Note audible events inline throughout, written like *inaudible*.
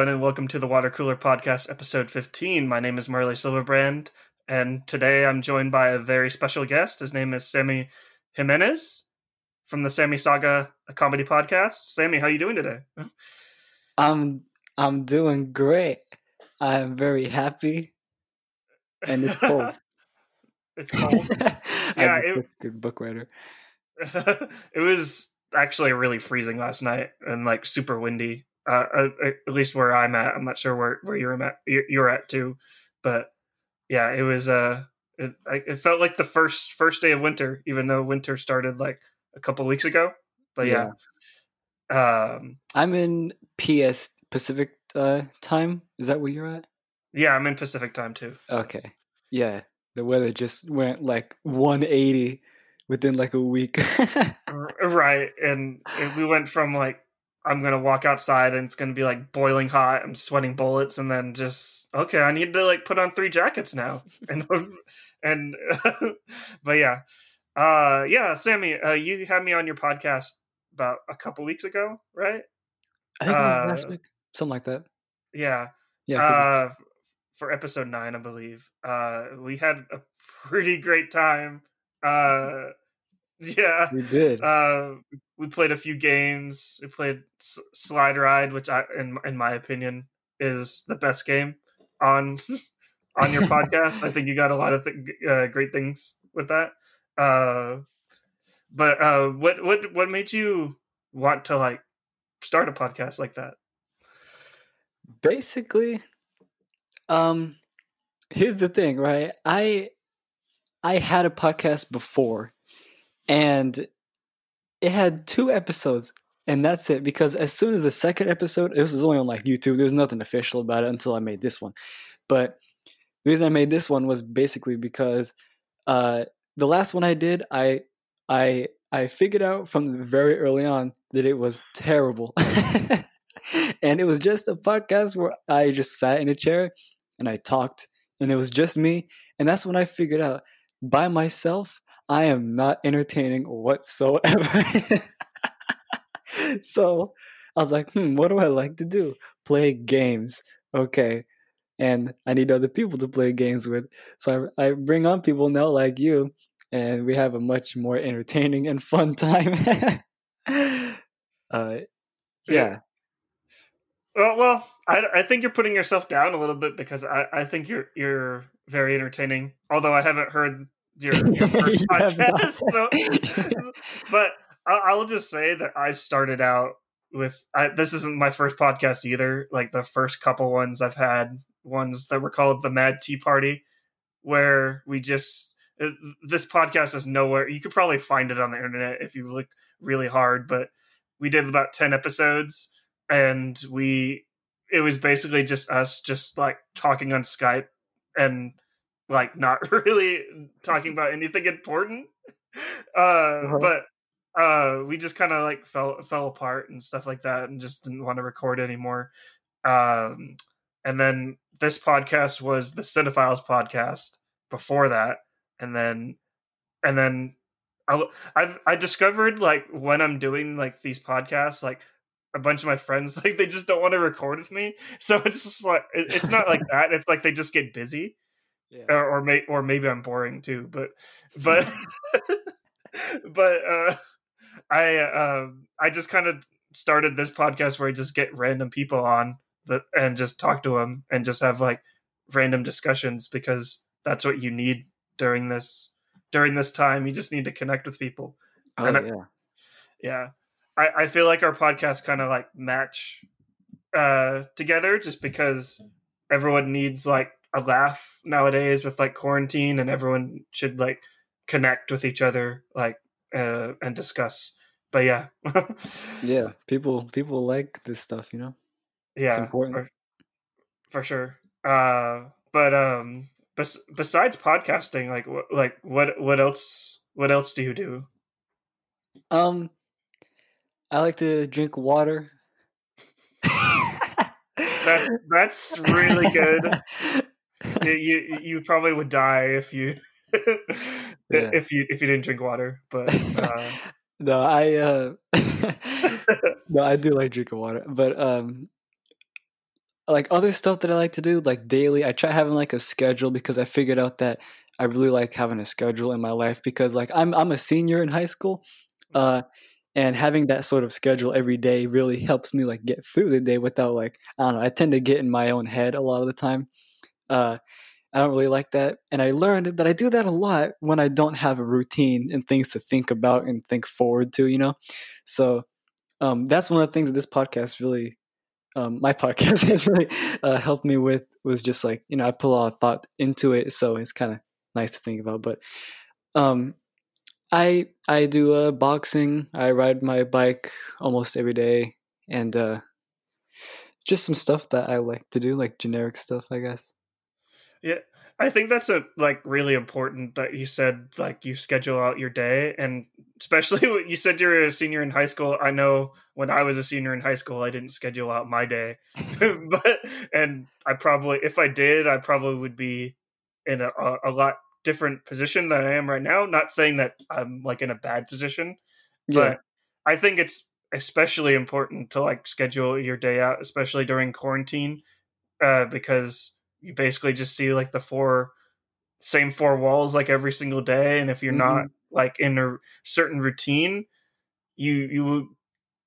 Everyone, and welcome to the Water Cooler Podcast, episode 15. My name is Marley Silverbrand, and today I'm joined by a very special guest. His name is Sammy Jimenez from the Sammy Saga a comedy podcast. Sammy, how are you doing today? *laughs* I'm I'm doing great. I'm very happy, and it's cold. *laughs* it's cold. *laughs* yeah, it, good book writer. it was actually really freezing last night and like super windy. Uh, uh, at least where I'm at. I'm not sure where where you're at. You're at too, but yeah, it was. Uh, it, it felt like the first first day of winter, even though winter started like a couple weeks ago. But yeah, yeah. Um, I'm in PS Pacific uh, time. Is that where you're at? Yeah, I'm in Pacific time too. Okay. Yeah, the weather just went like 180 within like a week. *laughs* right, and, and we went from like I'm gonna walk outside and it's gonna be like boiling hot. I'm sweating bullets, and then just okay, I need to like put on three jackets now, *laughs* and *laughs* and *laughs* but yeah, uh, yeah, Sammy, uh, you had me on your podcast about a couple weeks ago, right? I think uh, last week, something like that. Yeah, yeah. Uh, for episode nine, I believe. Uh, we had a pretty great time. Uh, yeah, we did. Uh, we played a few games. We played S- Slide Ride, which I, in in my opinion, is the best game on *laughs* on your *laughs* podcast. I think you got a lot of th- uh, great things with that. Uh, but uh, what what what made you want to like start a podcast like that? Basically, um, here's the thing, right? I I had a podcast before, and it had two episodes, and that's it. Because as soon as the second episode, this was only on like YouTube. There was nothing official about it until I made this one. But the reason I made this one was basically because uh, the last one I did, I I I figured out from very early on that it was terrible. *laughs* and it was just a podcast where I just sat in a chair and I talked and it was just me. And that's when I figured out by myself, I am not entertaining whatsoever. *laughs* so I was like, hmm, what do I like to do? Play games. Okay. And I need other people to play games with. So I, I bring on people now like you and we have a much more entertaining and fun *laughs* time. uh, yeah. Well, well, I, I think you're putting yourself down a little bit because I, I think you're you're very entertaining. Although I haven't heard your, your *laughs* first podcast, so, *laughs* but I, will just say that I started out with I, this isn't my first podcast either. Like the first couple ones I've had ones that were called the Mad Tea Party, where we just uh, this podcast is nowhere. You could probably find it on the internet if you look really hard, but we did about 10 episodes and we it was basically just us just like talking on Skype and like not *laughs* really talking about anything important. Uh, uh-huh. but uh we just kind of like fell fell apart and stuff like that and just didn't want to record anymore. Um and then this podcast was the Cinephiles podcast before that and then and then I I've I discovered like when I'm doing like these podcasts like a bunch of my friends *laughs* like they just don't want to record with me so it's just like it, it's not like *laughs* that it's like they just get busy yeah. or or, may, or maybe I'm boring too but but *laughs* but uh I um I just kind of started this podcast where I just get random people on that and just talk to them and just have like random discussions because that's what you need during this during this time. You just need to connect with people. Oh and yeah, I, yeah. I, I feel like our podcast kind of like match uh together just because everyone needs like a laugh nowadays with like quarantine and everyone should like connect with each other like uh and discuss but yeah *laughs* yeah people people like this stuff you know yeah it's important for, for sure uh but um bes- besides podcasting, like what, like what, what else, what else do you do? Um, I like to drink water. that, that's really good. *laughs* you, you, you probably would die if you *laughs* yeah. if you if you didn't drink water, but uh... *laughs* no, I uh *laughs* no, I do like drinking water, but um like other stuff that I like to do, like daily, I try having like a schedule because I figured out that I really like having a schedule in my life because like I'm I'm a senior in high school, uh, and having that sort of schedule every day really helps me like get through the day without like I don't know. I tend to get in my own head a lot of the time. Uh, I don't really like that, and I learned that I do that a lot when I don't have a routine and things to think about and think forward to. You know, so um, that's one of the things that this podcast really um, my *laughs* podcast has really uh, helped me with was just like you know I put a lot of thought into it, so it's kind of nice to think about. But um, I I do uh, boxing. I ride my bike almost every day, and uh, just some stuff that I like to do, like generic stuff, I guess. Yeah, I think that's a like really important that you said like you schedule out your day and especially *laughs* when you said you're a senior in high school. I know when I was a senior in high school I didn't schedule out my day. *laughs* but and I probably if I did I probably would be in a, a, lot different position than I am right now. Not saying that I'm like in a bad position, yeah. but I think it's especially important to like schedule your day out especially during quarantine uh, because you basically just see like the four same four walls like every single day and if you're mm-hmm. not like in a certain routine you you would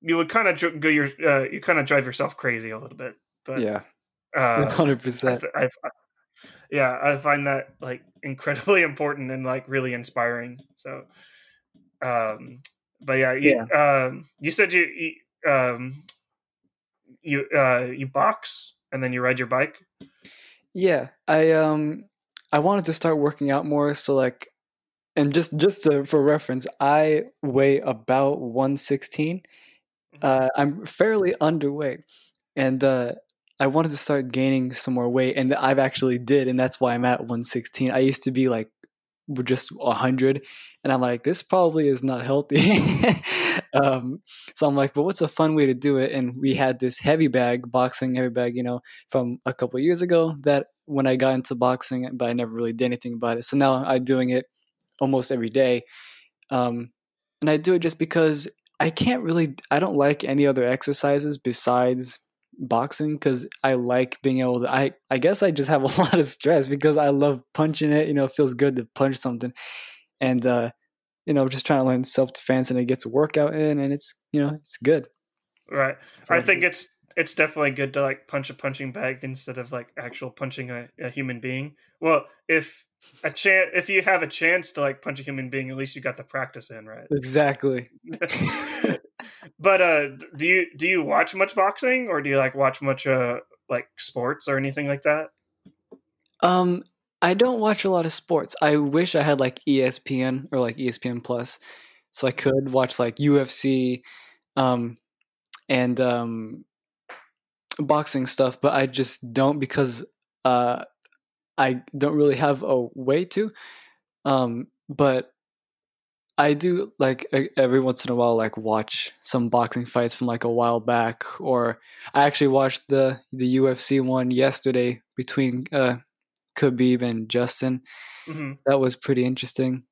you would kind of go your uh, you kind of drive yourself crazy a little bit but yeah uh, 100% I, I, I, yeah i find that like incredibly *laughs* important and like really inspiring so um but yeah you yeah. um you said you, you um you uh you box and then you ride your bike yeah, I um I wanted to start working out more so like and just just to, for reference, I weigh about 116. Mm-hmm. Uh, I'm fairly underweight, and uh, I wanted to start gaining some more weight, and I've actually did, and that's why I'm at 116. I used to be like just 100 and i'm like this probably is not healthy *laughs* *laughs* um, so i'm like but what's a fun way to do it and we had this heavy bag boxing heavy bag you know from a couple years ago that when i got into boxing but i never really did anything about it so now i'm doing it almost every day um, and i do it just because i can't really i don't like any other exercises besides boxing because I like being able to. I I guess I just have *laughs* a lot of stress because I love punching it. You know, it feels good to punch something, and uh, you know, just trying to learn self defense, and it gets a workout in, and it's you know, it's good. Right. So I think it's it's definitely good to like punch a punching bag instead of like actual punching a, a human being. Well, if a chance if you have a chance to like punch a human being, at least you got the practice in, right? Exactly. *laughs* but uh do you do you watch much boxing or do you like watch much uh like sports or anything like that? Um I don't watch a lot of sports. I wish I had like ESPN or like ESPN Plus so I could watch like UFC um and um boxing stuff, but I just don't because uh I don't really have a way to. Um but I do like every once in a while like watch some boxing fights from like a while back or I actually watched the the UFC one yesterday between uh Khabib and Justin. Mm-hmm. That was pretty interesting.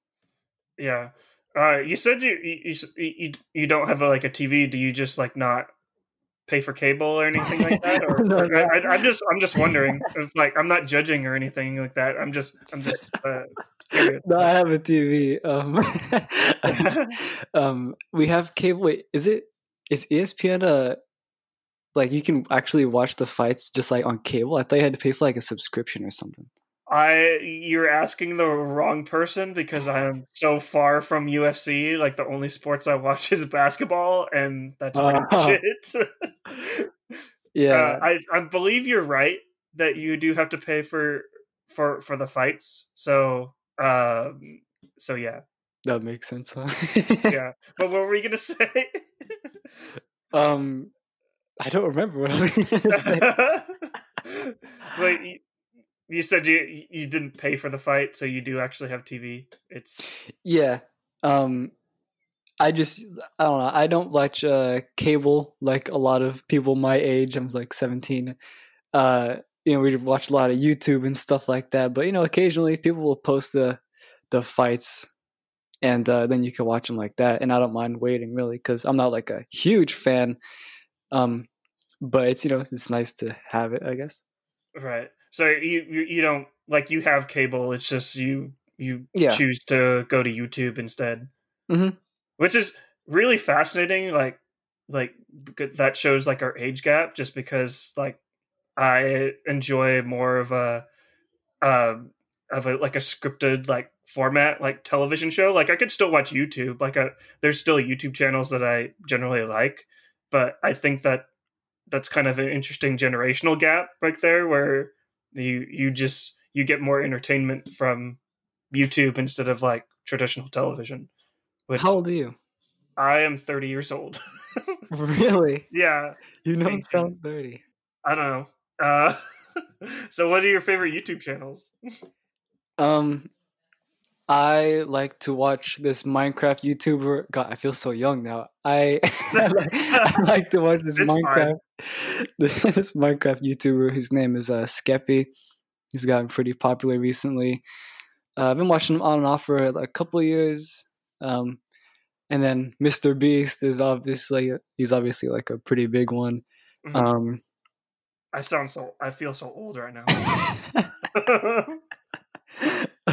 Yeah. Uh you said you you you, you don't have a, like a TV. Do you just like not pay for cable or anything like that? *laughs* Or, no, no. I, am just I'm just wondering. It's like I'm not judging or anything like that. I'm just I'm just uh, no, I have a TV. Um, *laughs* *laughs* um, we have cable. Wait, is it is ESPN a like you can actually watch the fights just like on cable? I thought you had to pay for like a subscription or something. I you're asking the wrong person because I'm so far from UFC. Like the only sports I watch is basketball, and that's pretty uh, much *laughs* it. yeah, uh, I I believe you're right that you do have to pay for for for the fights. So um, so yeah, that makes sense. Huh? yeah, but what were you gonna *laughs* say? um, I don't remember what I was *laughs* gonna say. *laughs* Wait, you, you said you you didn't pay for the fight, so you do actually have TV. It's yeah. Um, I just I don't know. I don't watch uh, cable like a lot of people my age. I'm like 17. Uh, you know, we watch a lot of YouTube and stuff like that. But you know, occasionally people will post the the fights, and uh, then you can watch them like that. And I don't mind waiting really because I'm not like a huge fan. Um, but it's you know it's nice to have it, I guess. Right. So you you, you don't like you have cable. It's just you you Yeah. choose to go to YouTube instead, Mhm. which is really fascinating. Like like that shows like our age gap, just because like I enjoy more of a um of a like a scripted like format like television show. Like I could still watch YouTube. Like a, there's still YouTube channels that I generally like, but I think that that's kind of an interesting generational gap right there where you you just you get more entertainment from YouTube instead of like traditional television. Which How old are you? I am 30 years old. *laughs* Really? yeah, You know, I'm thirty. I don't know. Uh, *laughs* so what are your favorite YouTube channels? Um, I like to watch this Minecraft YouTuber. God, I feel so young now. I, *laughs* I like to watch this It's. Minecraft *laughs* this, this Minecraft YouTuber. His name is uh, Skeppy. He's gotten pretty popular recently. Uh, I've been watching him on and off for like, a couple of years. Um, and then Mr. Beast is obviously he's obviously like a pretty big one. Mhm. Um, I sound so I feel so old right now.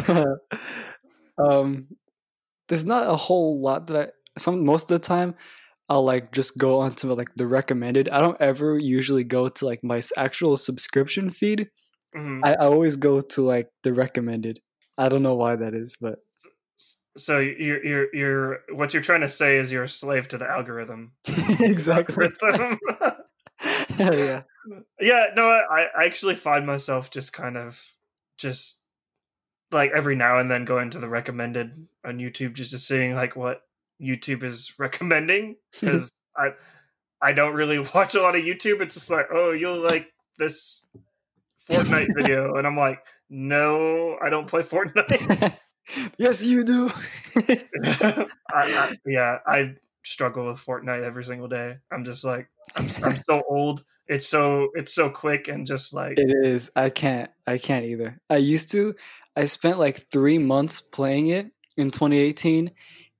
*laughs* um there's not a whole lot that I some most of the time I'll like just go onto like the recommended. I don't ever usually go to like my actual subscription feed. Mhm. I, I always go to like the recommended. I don't know why that is, but So you're you're you're what you're trying to say is you're a slave to the algorithm. *laughs* exactly. *laughs* Algorithm. *laughs* yeah. yeah, no, I, I actually find myself just kind of just like every now and then going to the recommended on YouTube just to seeing like what YouTube is *laughs* recommending *laughs* because I I don't really *laughs* watch a lot of YouTube. It's just like, oh, you'll like this Fortnite video, and I'm like, no, I don't play Fortnite. yes, you do. I, I, yeah, I struggle with Fortnite every single day. I'm just like, I'm, I'm so old. It's so it's so quick and just like It is. I can't. I can't either. I used to. I spent like three months playing it in 2018,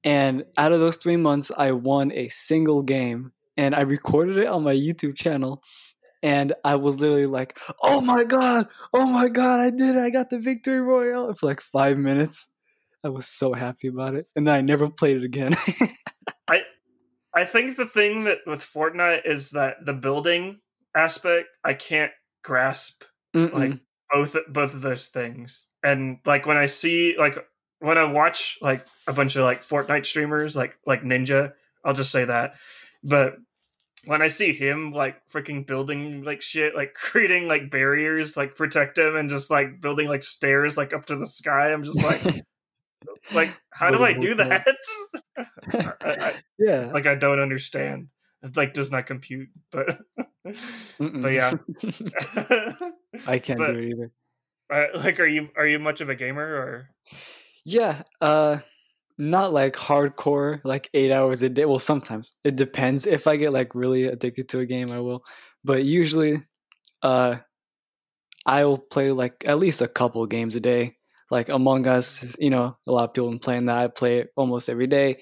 and out of those three months, I won a single game, and I recorded it on my YouTube channel. And I was literally like, "Oh my god! Oh my god! I did it! I got the victory royale!" For like five minutes, I was so happy about it, and then I never played it again. I I think the thing that with Fortnite is that the building aspect I can't grasp Mm-mm. both both of those things. And like when I see like when I watch like a bunch of like Fortnite streamers like like Ninja, I'll just say that. But when I see him like freaking building like shit, like *laughs* creating like barriers, like protect him and just like building like stairs like up to the sky, I'm just like *laughs* like how do I do that? *laughs* I, I, yeah. like I don't understand. It like does not compute, but but yeah. I can't but- do it either. Uh, like, are you are you much of a gamer or? Yeah, uh not like hardcore like 8 hours a day. Well, sometimes. It depends. If I get like really addicted to a game, I will. But usually uh I'll play like at least a couple games a day. Like Among Us, you know, a lot of people been playing that. I play it almost every day.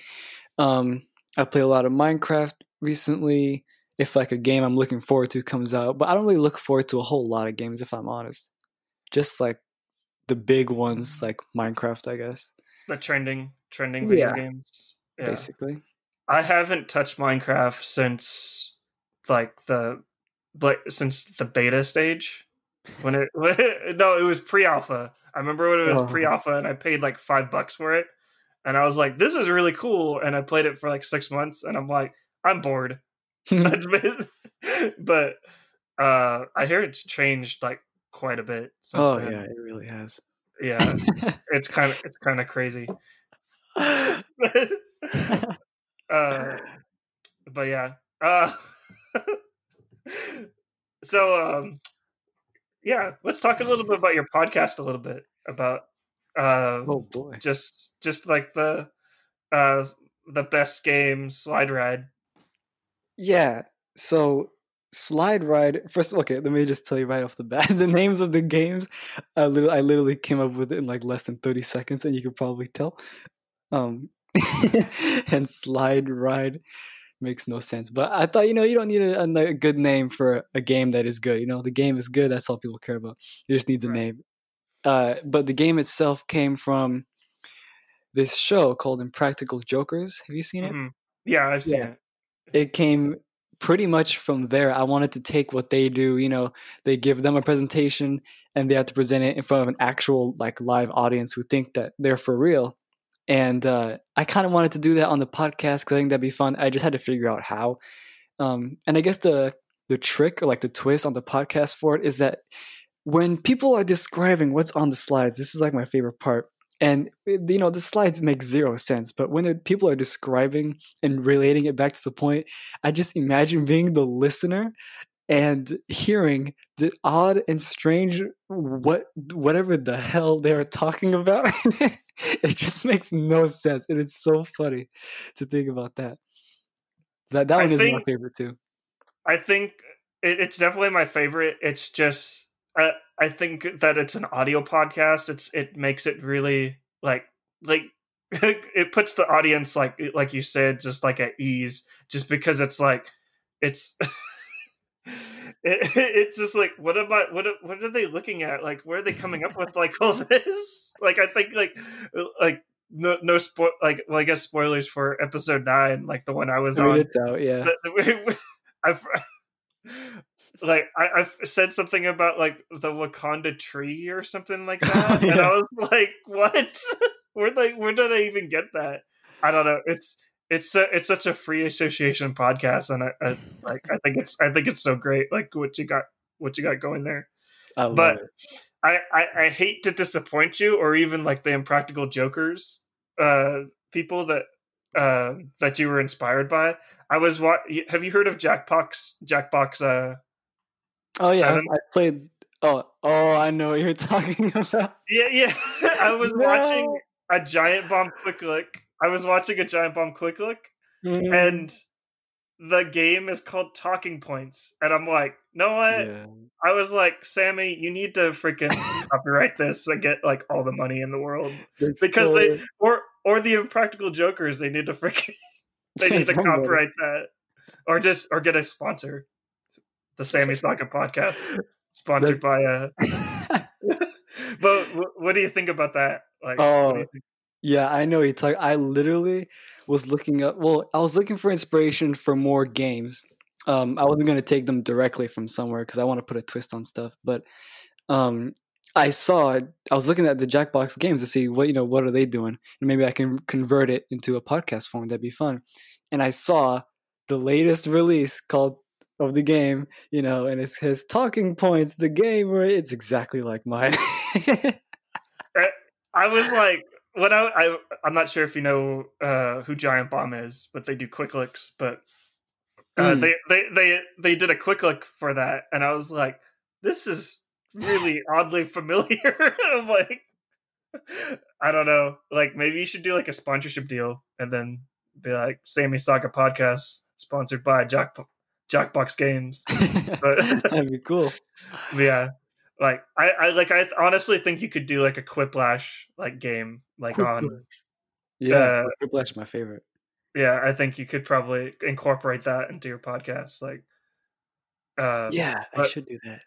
Um I play a lot of Minecraft recently. If like a game I'm looking forward to comes out, but I don't really look forward to a whole lot of games if I'm honest. Just like the big ones like Minecraft, I guess. the trending trending video Yeah. games. Yeah. basically. I haven't touched Minecraft since like the but since the beta stage when it *laughs* no it was pre-alpha. I remember when it was Oh. pre-alpha and I paid like 5 bucks for it and I was like this is really cool and I played it for like 6 months and I'm like I'm bored. *laughs* *laughs* But uh I hear it's changed like quite a bit oh then. yeah, it really has. Yeah. It's kind *laughs* of it's kind of crazy. *laughs* *laughs* uh, but yeah. Uh, so um, yeah, let's talk a little bit about your podcast a little bit about uh, oh boy. just just like the uh, the best game slide ride. Yeah. So slide ride. First, okay, let me just tell you right off the bat *laughs* the names of the games. I literally, I literally came up with it in like less than thirty seconds, and you could probably tell. Um, *laughs* and slide ride. makes no sense. But I thought, you know, you don't need a, a, good name for a game that is good. You know, the game is good. That's all people care about. It just needs a right. name. Uh, but the game itself came from this show called Impractical Jokers. Have you seen it? Mm-hmm. Yeah, I've seen yeah. it. It came pretty much from there. I wanted to take what they do. You know, they give them a presentation and they have to present it in front of an actual like live audience who think that they're for real and uh, I kind of wanted to do that on the podcast because I think that'd be fun. I just had to figure out how. Um, and I guess the the trick or like the twist on the podcast for it is that when people are describing what's on the slides, this is like my favorite part. And eh, you know the slides make zero sense, but when the people are describing and relating it back to the point, I just imagine being the listener and hearing the odd and strange what whatever the hell they are talking about. *laughs* It just makes no sense and it's so funny to think about that. That that one is think, my favorite too. I think it, it's definitely my favorite. It's just I, I think that it's an audio podcast. It's it makes it really like like *laughs* it puts the audience like like you said just like at ease just because it's like it's *laughs* it, *laughs* it's just like what am I what what are they looking at? Like where are they coming up with like all this? Like I think like like no no spoil like well I guess spoilers for episode nine like the one I was I mean, on. it's out yeah. I've like I, I've said something about like the Wakanda tree or something like *laughs* that yeah. and I was like what *laughs* where like where did I even get that I don't know it's it's a, it's such a free association podcast, and I, I, like I think it's I think it's so great. Like what you got what you got going there. I but I, I, I hate to disappoint you, or even like the impractical jokers, uh, people that uh that you were inspired by. I was what have you heard of Jackbox Jackbox? Uh, oh yeah, seven? I played. Oh oh, I know what you're *laughs* talking about. Yeah yeah, *laughs* I was no. watching a giant bomb quick look I was watching a Giant Bomb Quick Look, mm-hmm. and the game is called Talking Points, and I'm like, no what? Yeah. I was like, Sammy, you need to freaking *laughs* copyright this and get like all the money in the world it's because they or or the Impractical Jokers, they need to freaking they need to copyright that or just or get a sponsor. The Sammy Saga podcast, sponsored by uh *laughs* *laughs* but what do you think about that? Like, oh, yeah, I know you talk. I literally was looking up. Well, I was looking for inspiration for more games. Um, I wasn't gonna take them directly from somewhere because I want to put a twist on stuff. But um, I saw. I was looking at the Jackbox games to see what you know. What are they doing? And maybe I can convert it into a podcast form. That'd be fun. And I saw the latest release called of the game. You know, and it's his talking points. The game where it's exactly like mine. *laughs* I was like, what I, I I'm not sure if you know uh, who Giant Bomb is, but they do quick looks. But uh, mm. they they they they did a quick look for that, and I was like, this is really *laughs* oddly familiar. *laughs* I'm like, I don't know, like maybe you should do like a sponsorship deal, and then be like Sammy Saga podcast sponsored by Jack Jackbox Games. *laughs* But, *laughs* That'd be cool. Yeah, like I, I like I honestly think you could do like a Quiplash like game like Quiplash. on yeah uh, Quiplash my favorite. Yeah, I think you could probably incorporate that into your podcast. Like, uh, yeah, but, I should do that.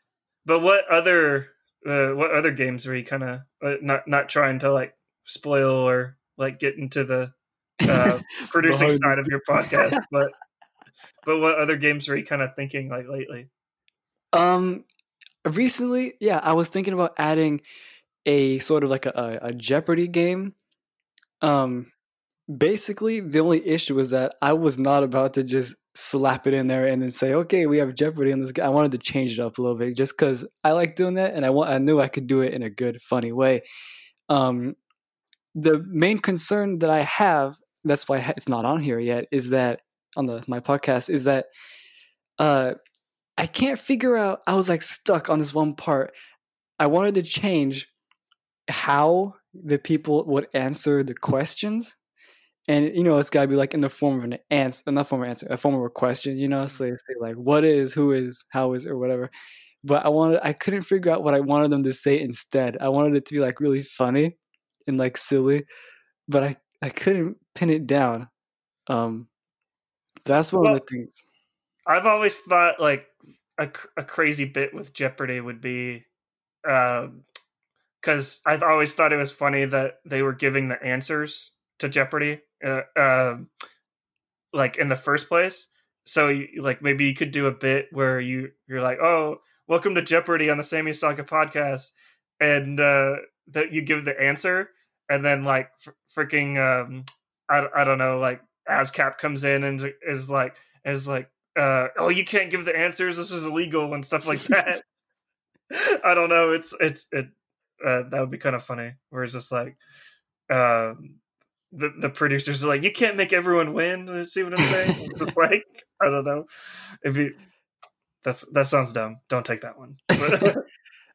But what other uh, what other games are you kind of uh, not not trying to like spoil or like get into the uh, *laughs* producing side of your podcast, but but what other games are you kind of thinking like lately? Um, recently, yeah, I was thinking about adding a sort of like a, a Jeopardy game. Um, basically, the only issue was that I was not about to just slap it in there and then say, "Okay, we have Jeopardy in this." Game. I wanted to change it up a little bit just because I like doing that, and I want I knew I could do it in a good, funny way. Um, the main concern that I have, that's why it's not on here yet, is that on the my podcast is that uh, I can't figure out. I was like stuck on this one part. I wanted to change how the people would answer the questions. And you know, it's gotta be like in the form of an answer, not form of answer, a form of a question. You know, so they say like, "What is? Who is? How is? Or whatever." But I wanted, I couldn't figure out what I wanted them to say instead. I wanted it to be like really funny and like silly, but I I couldn't pin it down. Um, That's one well, of the things. I've always thought like a, a crazy bit with Jeopardy would be, because um, uh, I've always thought it was funny that they were giving the answers to Jeopardy, uh, uh, like in the first place. So you, like maybe you could do a bit where you you're like, oh, welcome to Jeopardy on the Sammy Saga podcast, and uh, that you give the answer, and then like f- freaking um, I I don't know like ASCAP comes in and is like is like uh, oh you can't give the answers this is illegal and stuff like *laughs* that. I don't know. It's it's it uh, that would be kind of funny. Where it's just like um, the the producers are like, you can't make everyone win. See what I'm saying? *laughs* *laughs* like I don't know if you. That's that sounds dumb. Don't take that one.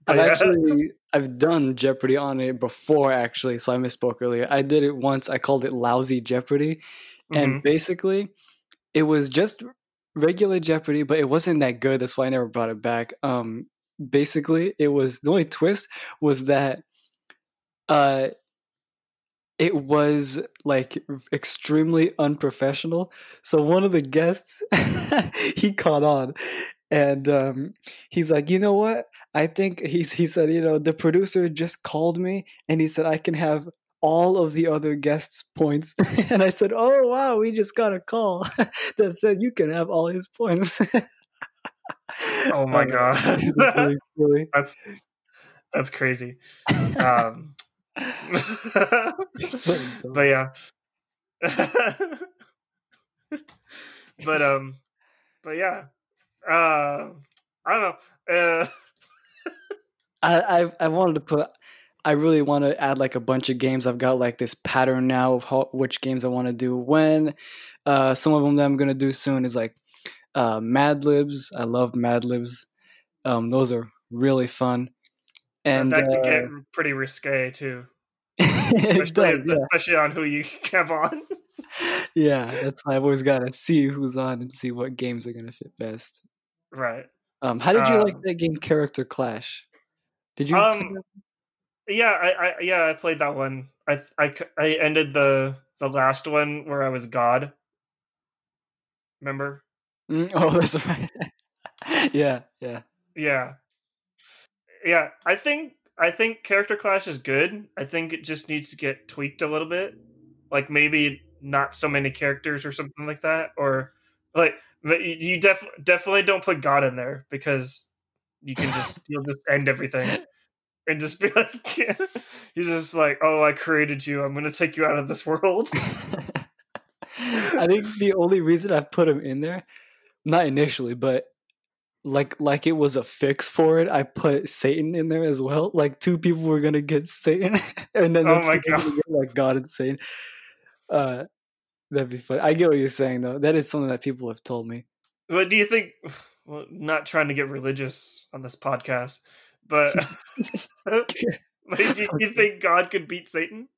I've yeah. actually I've done Jeopardy on it before actually, so I misspoke earlier. I did it once. I called it Lousy Jeopardy, mm-hmm. and basically, it was just regular Jeopardy, but it wasn't that good. That's why I never brought it back. Um, basically, it was the only twist was that, uh, it was like extremely unprofessional. So one of the guests *laughs* he caught on, and um, he's like, you know what? I think he's he said, you know, the producer just called me and he said I can have all of the other guests' points. *laughs* and I said, Oh wow, we just got a call *laughs* that said you can have all his points. oh *laughs* my god. really that's that's crazy. Um, so but yeah. but um but yeah. Uh I don't know. Uh I, I I wanted to put. I really want to add like a bunch of games. I've got like this pattern now of how, which games I want to do when. Uh, some of them that I'm gonna do soon is like uh, Mad Libs. I love Mad Libs. Um, those are really fun. And that could uh, get pretty risque too. *laughs* especially, does, yeah. especially on who you *laughs* have on. yeah, that's why I've always got to see who's on and see what games are gonna fit best. Right. Um, how did you um, like that game, Character Clash? Did you? Um, yeah, I, I, yeah, I played that one. I, I, I ended the the last one where I was God. Remember? Mm, *laughs* oh, that's right. *laughs* yeah, yeah, yeah, yeah. I think I think Character Clash is good. I think it just needs to get tweaked a little bit. Like maybe not so many characters or something like that, or like but you def- definitely don't put God in there because you can just you'll just end everything *laughs* and just be like *laughs* he's just like oh i created you. I'm gonna take you out of this world. *laughs* I think the only reason i've put him in there not initially but like like it was a fix for it i put satan in there as well. Like two people were gonna get satan *laughs* and then oh my God. Get, like god and satan. Uh that'd be fun. I get what you're saying though. That is something that people have told me. But do you think *sighs* well, not trying to get religious on this podcast, but *laughs* *laughs* you, you think God could beat Satan?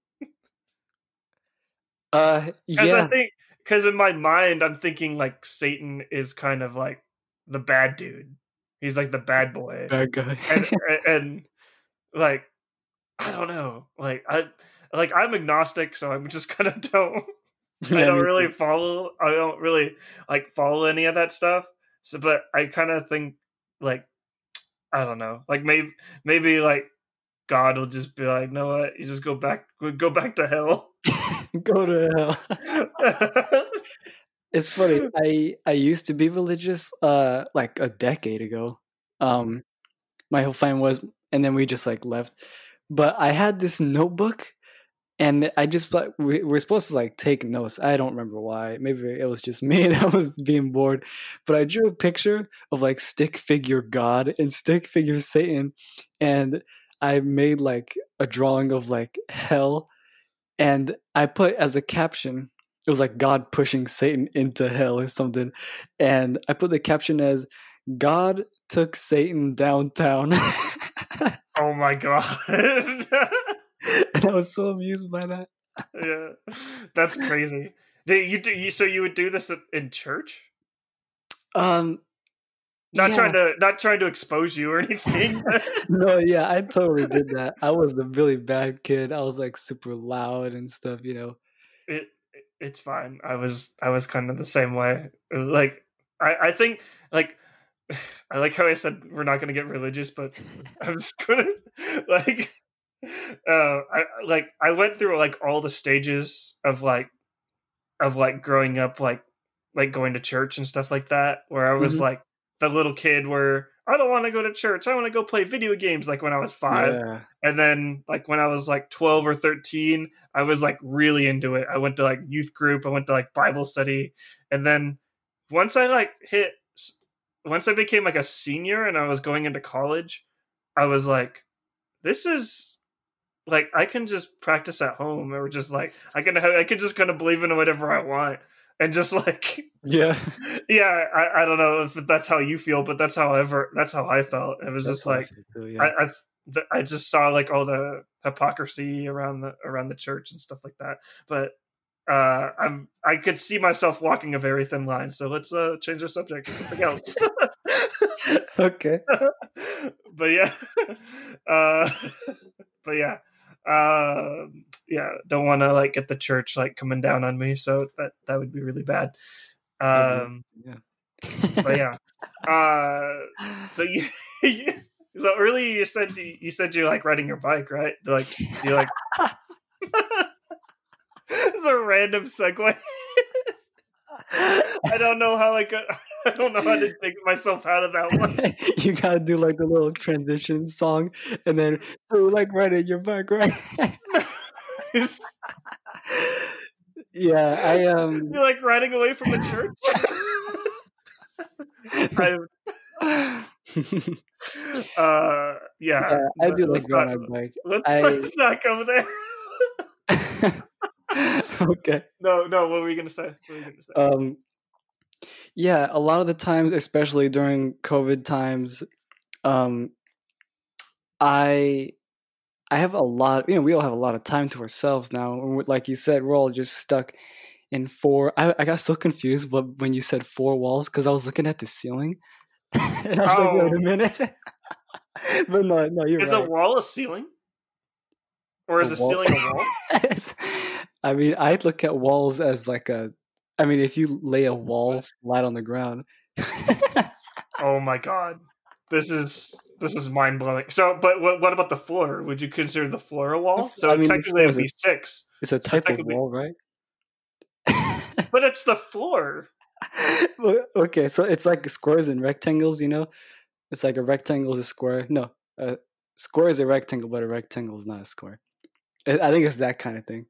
Uh, yeah. I think because in my mind, I'm thinking like Satan is kind of like the bad dude. He's like the bad boy, bad guy, and, *laughs* and, and like I don't know, like I like I'm agnostic, so I'm just kind of don't. I don't really follow. I don't really like follow any of that stuff. So, but I kind of think like I don't know, like maybe maybe like God will just be like, no, what, you just go back, go back to hell. *laughs* go to hell. *laughs* it's funny. I I used to be religious, uh, like a decade ago. Um, my whole family was, and then we just like left. But I had this notebook and I just like we are supposed to like take notes. I don't remember why. Maybe it was just *laughs* me that was being bored. But I drew a picture of like stick figure God and stick figure Satan, and I made like a drawing of like hell, and I put as a caption. It was like God pushing Satan into hell or something, and I put the caption as God took Satan downtown. *laughs* oh my god. *laughs* *laughs* and I was so amused by that. yeah, that's crazy. Did you do you? So you would do this in church? Um, not yeah. trying to not trying to expose you or *laughs* anything. *laughs* no, yeah, I totally did that. I was the really bad kid. I was like super loud and stuff, you know. It it's fine. I was I was kind of the same way. Like I I think like *sighs* I like how I said we're not going to get religious, but I'm just to like *laughs* uh I like I went through like all the stages of like of like growing up like like going to church and stuff like that where I was mm-hmm. like the little kid where I don't want to go to church. I want to go play video games like when I was 5. Yeah. And then like when I was like 12 or 13, I was like really into it. I went to like youth group, I went to like Bible study. And then once I like hit once I became like a senior and I was going into college, I was like this is like I can just practice at home or just like I can have, I can just kind of believe in whatever I want and just *laughs* like yeah. yeah I, I don't know if that's how you feel but that's how ever that's how i felt. It was that's just like I, too, yeah. I, I I just saw like all the hypocrisy around the around the church and stuff like that but uh i'm i could see myself walking a very thin line so let's uh change the subject to something else. *laughs* Okay. *laughs* But yeah uh but yeah uh, yeah, don't want to like get the church like coming down on me. So that that would be really bad. Um, yeah. but yeah. *laughs* Uh, so you, *laughs* you, so earlier you said you, you said you like riding your bike, right? Like you like. *laughs* it's a random segue. *laughs* I don't know how I could. *laughs* I don't know how to take myself out of that one. *laughs* you gotta do like the little transition song, and then so like right at your back, right? yeah, I um. You're like riding away from the church. I, uh, yeah, I do like riding on my bike. Let's, I, let's not go there. *laughs* okay. No, no. What were you gonna say? What were you gonna say? Um, yeah, a lot of the times, especially during COVID times, um, I I have a lot. You know, we all have a lot of time to ourselves now. Like you said, we're all just stuck in four. I, I got so confused when you said four walls because I was looking at the ceiling, *laughs* and I was oh. like, "Wait a oh. minute." *laughs* but no, no, you're is right. a wall a ceiling, or is a, a ceiling a wall? *laughs* I mean, I look at walls as like a I mean, if you lay a wall flat on the ground. *laughs* oh my god, this is this is mind blowing. So, but what what about the floor? Would you consider the floor a wall? So I mean, technically, it'd be six. It's a type so of wall, right? *laughs* but it's the floor. okay, so it's like squares and rectangles. You know, it's like a rectangle is a square. No, a square is a rectangle, but a rectangle is not a square. I think it's that kind of thing.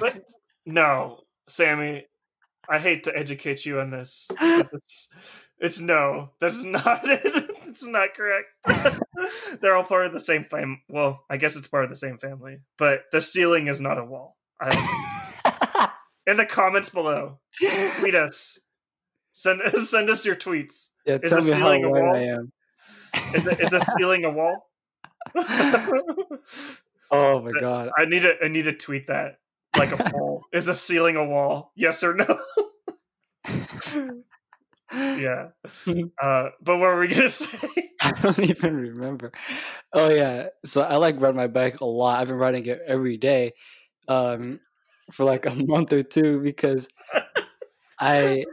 but *laughs* no, Sammy, I hate to educate you on this. It's, *gasps* it's no, that's *laughs* not. It's not correct. *laughs* They're all part of the same family. Well, I guess it's part of the same family, but the ceiling is not a wall. In the comments below, tweet us. Send send us your tweets. Yeah, is tell me how a wall? I am. Is, it, is a ceiling a wall? Oh my god! I need to I need to tweet that like a *laughs* wall. Is a ceiling a wall? Yes or no? *laughs* yeah. *laughs* Uh, but what were we gonna say? I don't even remember. Oh yeah. So I like ride my bike a lot. I've been riding it every day, um, for like a month or two because I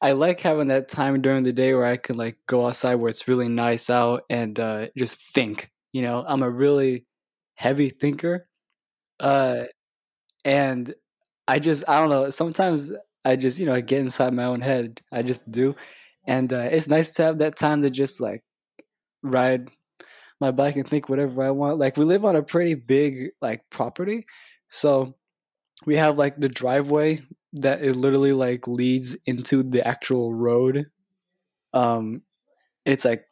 I like having that time during the day where I can like go outside where it's really nice out and uh, just think. You know, I'm a really heavy thinker. Uh, and I just I don't know. Sometimes I just you know I get inside my own head. I just do, and uh, it's nice to have that time to just like ride my bike and think whatever I want. Like we live on a pretty big like property, so we have like the driveway that it literally like leads into the actual road. Um, it's like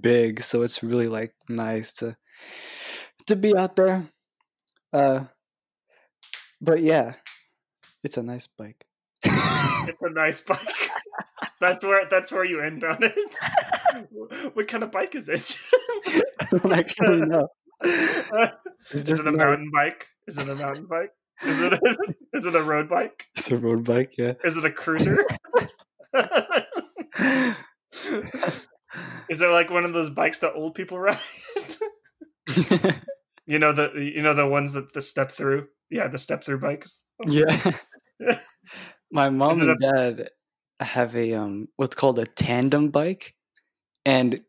big, so it's really like nice to to be out there. Uh, but yeah, it's a nice bike. it's a nice bike. *laughs* that's where that's where you end on it. *laughs* what kind of bike is it? *laughs* I don't actually know. It's just is it a nice. mountain bike? Is it a mountain bike? Is it a, is it a road bike? It's a road bike, yeah. Is it a cruiser? is it like one of those bikes that old people ride? You know the you know the ones that the step through yeah, the step through bikes. yeah. *laughs* My mom and a- dad have a um what's called a tandem bike, and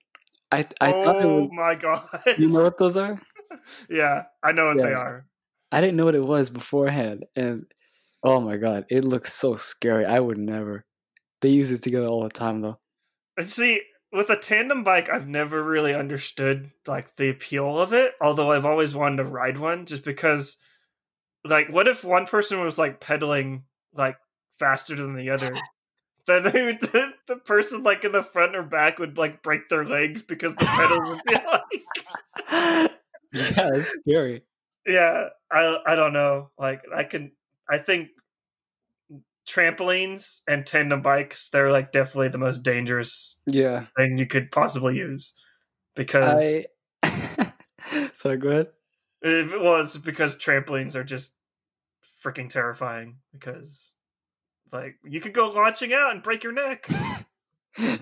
I I oh thought it was. was. my god! You know what *laughs* those are? yeah, I know what yeah. they are. I didn't know what it was beforehand, and oh my god, it looks so scary. I would never. They use it together all the time, though. See, with a tandem bike, I've never really understood like the appeal of it. Although I've always wanted to ride one, just because, like, what if one person was like pedaling like faster than the other? *laughs* then they would, *laughs* the, the person like in the front or back would like break their legs because the pedals would be *laughs* like. yeah, it's scary. Yeah, I I don't know. Like I can, I think trampolines and tandem bikes they're like definitely the most dangerous yeah. thing you could possibly use because I... *laughs* sorry go ahead. It, well it's because trampolines are just freaking terrifying because like you could go launching out and break your neck. *laughs*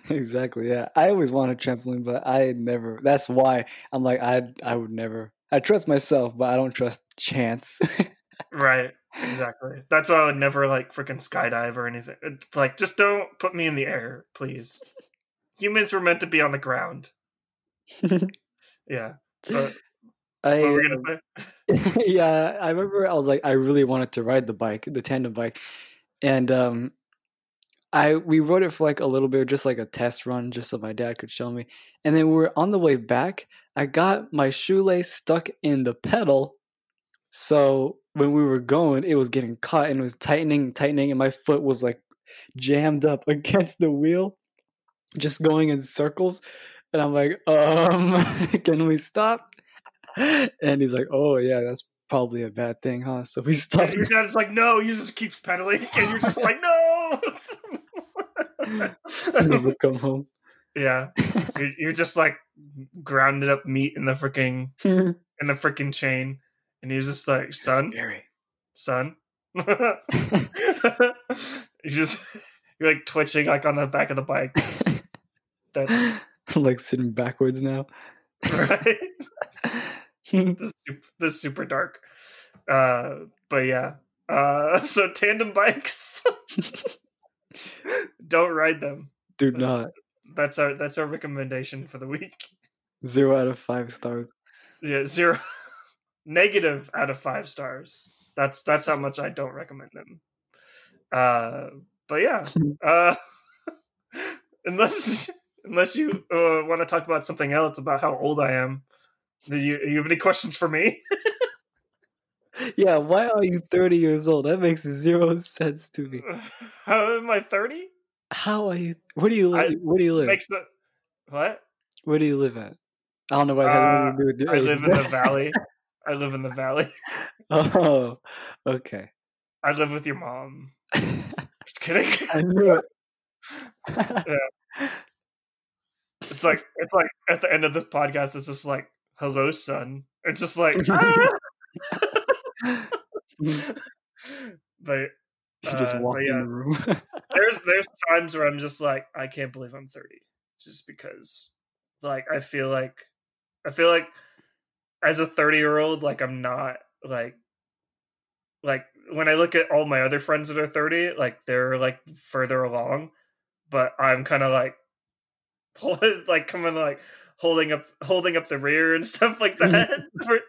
Exactly yeah. I always wanted a trampoline but i never that's why i'm like i i would never. I trust myself but i don't trust chance *laughs* right exactly. That's why I would never like freaking skydive or anything. Like, just don't put me in the air, please. Humans were meant to be on the ground. *laughs* yeah. But, I, *laughs* yeah, I remember I was like, I really wanted to ride the bike, the tandem bike, and um, I we rode it for like a little bit, just like a test run, just so my dad could show me. And then we are on the way back. I got my shoelace stuck in the pedal, so when we were going, it was getting caught and it was tightening, tightening, and my foot was like jammed up *laughs* against the wheel, just going in circles. And I'm like, um, *laughs* can we stop? And he's like, oh yeah, that's probably a bad thing, huh? So we *laughs* stopped. Your dad's like, no, you just keeps pedaling, and you're just like, no. Never come home. Yeah, you're, you're just like grounded up meat in the freaking in the freaking chain and he's just like, "Son, Scary. son." *laughs* *laughs* you just you're like twitching like on the back of the bike. That *laughs* like sitting backwards now. Right. this, super, this super dark. Uh, but yeah. Uh, so tandem bikes. Don't ride them. Do not. That's our that's our recommendation for the week. Zero out of five stars. Yeah, zero negative out of five stars. That's that's how much I don't recommend them. Uh, but yeah, *laughs* uh, *laughs* unless *laughs* unless you uh, want to talk about something else about how old I am, do you, you have any questions for me? yeah, why are you thirty years old? That makes zero sense to me. How am I thirty? How are you? Where do you live? I, where do you live? Makes the what? Where do you live at? I don't know what it has uh, to do with I live in the valley. I live in the valley. *laughs* Oh, okay. I live with your mom. Just kidding. *laughs* I knew it. *laughs* yeah. It's like it's like at the end of this podcast, it's just like, "Hello, son." It's just like, ah! but she just uh, walked yeah, in the room. there's there's times where I'm just like, I can't believe I'm 30, just because, like, I feel like, I feel like as a 30 year old like i'm not like like when i look at all my other friends that are 30 like they're like further along but i'm kind of like *laughs* holding like coming like holding up holding up the rear and stuff like that *laughs* for,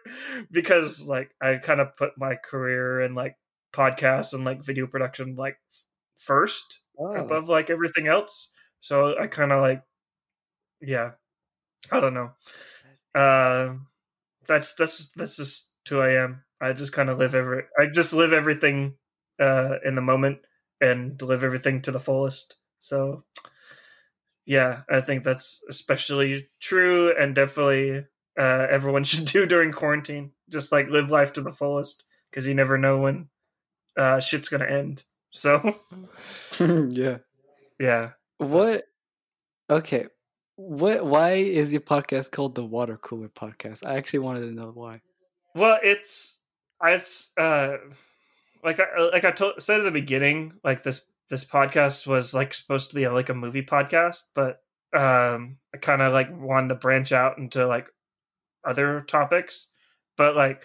because like i kind of put my career in like podcasts and like video production like first oh. above like everything else so i kind of like yeah i don't know uh that's that's that's just who I am. I just kind of live every. I just live everything uh, in the moment and live everything to the fullest. So, yeah, I think that's especially true and definitely uh, everyone *laughs* should do during quarantine. Just like live life to the fullest because you never know when uh, shit's gonna end. So, *laughs* yeah, *laughs* yeah. What? Okay, what? Why is your podcast called the Water Cooler Podcast? I actually wanted to know why. Well, it's I uh like I like I told, said at the beginning, like this this podcast was like supposed to be a, like a movie podcast, but um I kind of like wanted to branch out into like other topics, but like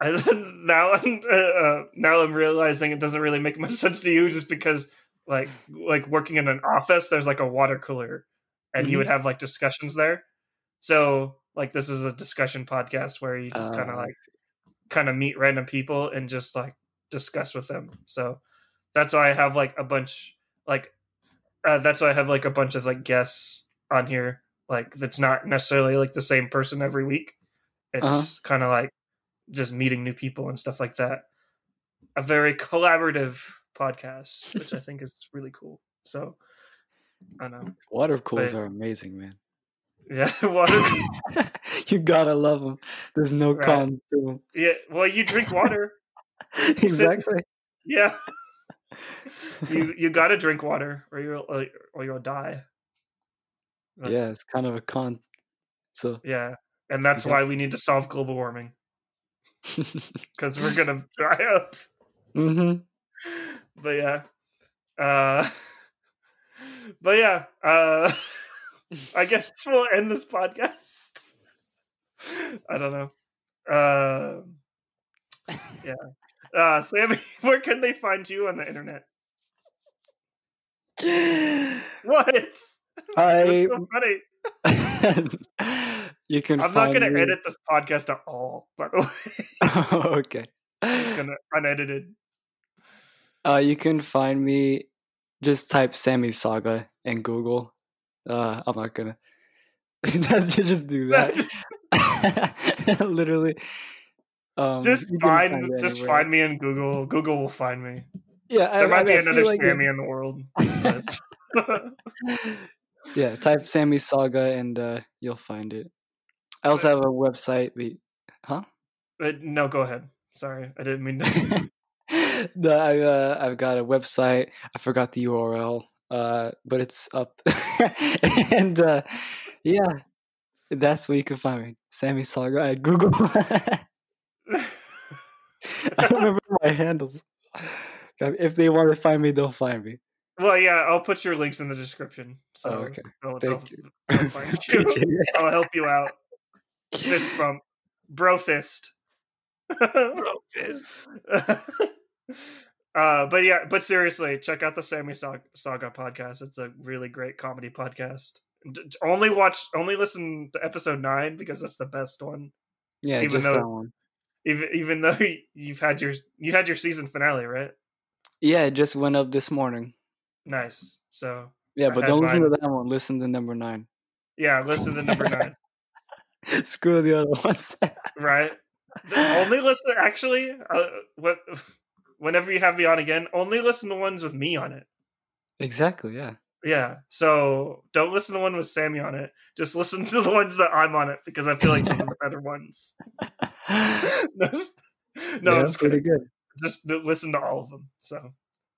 *laughs* now I'm *laughs* uh, uh, now I'm realizing it doesn't really make much sense to you, just because like like working in an office, there's like a water cooler, and mm-hmm. you would have like discussions there. So like this is a discussion podcast where you just uh, kind of like kind of meet random people and just like discuss with them. So that's why I have like a bunch like uh, that's why I have like a bunch of like guests on here. Like that's not necessarily like the same person every week. It's uh-huh. kind of like just meeting new people and stuff like that. A very collaborative podcast, which I *laughs* think is really cool. So I know water coolers but, are amazing, man. Yeah, *laughs* *laughs* water. you gotta love them. There's no right. con to them. Yeah, well, you drink water. *laughs* exactly. yeah. you you gotta drink water, or you'll or you'll die. yeah, it's kind of a con. So yeah, and that's why we need to solve global warming because we're gonna dry up. Mm-hmm. But yeah, uh, but yeah, uh, *laughs* I guess we'll end this podcast. I don't know. Uh, *laughs* yeah. Uh, Sammy, *laughs* where can they find you on the internet? what? I so funny. you can. I'm not going to edit this podcast at all. By the way. okay. Just gonna unedited. Uh, you can find me. Just type Sammy Saga in Google. Uh, I'm not gonna. *laughs* That's just do that. *laughs* Literally. Um, just find, find just anywhere. find me in Google. Google will find me. Yeah, there I, might I, be I another Sammy it... in the world. *laughs* yeah, type Sammy Saga and uh, you'll find it. I also have a website. We, huh? Uh, no, go ahead. Sorry, I didn't mean to. No, I, uh, I've got a website. I forgot the URL, uh, but it's up. *laughs* and uh, yeah, that's where you can find me. Sammy Saga at Google. *laughs* I don't remember my handles. If they want to find me, they'll find me. Well, yeah, I'll put your links in the description. So oh, okay. I'll, Thank I'll, you. I'll, find *laughs* you. I'll help you out. Fist bump. Bro fist. Bro fist. Uh, but yeah, but seriously, check out the Sammy Saga, Saga podcast. It's a really great comedy podcast. D- only watch, only listen to episode nine because that's the best one. Yeah, even just though, that one even even though *laughs* you've had your you had your season finale, right? Yeah, it just went up this morning. Nice. So yeah, but don't listen to that one. Listen to number nine. Yeah, listen to number nine. *laughs* Screw the other *laughs* ones. right. Only listen. Actually, uh, what? Whenever you have me on again, only listen to ones with me on it. Exactly. Yeah. Yeah. So don't listen to one with Sammy on it. Just listen *laughs* to the ones that I'm on it because I feel like those are the better ones. *laughs* no, no yeah, it's pretty good. Just listen to all of them. So,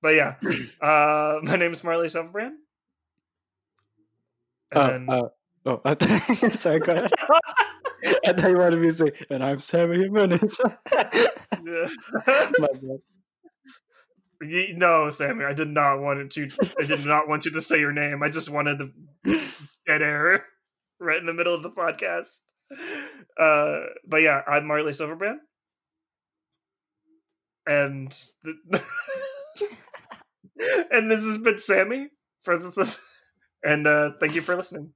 but yeah, *clears throat* uh, my name is Marley Silverbrand. Uh, then... uh, oh, I th- *laughs* sorry, go ahead. I thought you wanted me to say, and I'm Sammy Jimenez. yeah. My bad. No, Sammy, I did not want to. I did not want you to say your name. I just wanted to dead air right in the middle of the podcast. Uh, but yeah, I'm Marley Silverbrand, and the, *laughs* and this has been Sammy for the, and uh, thank you for listening.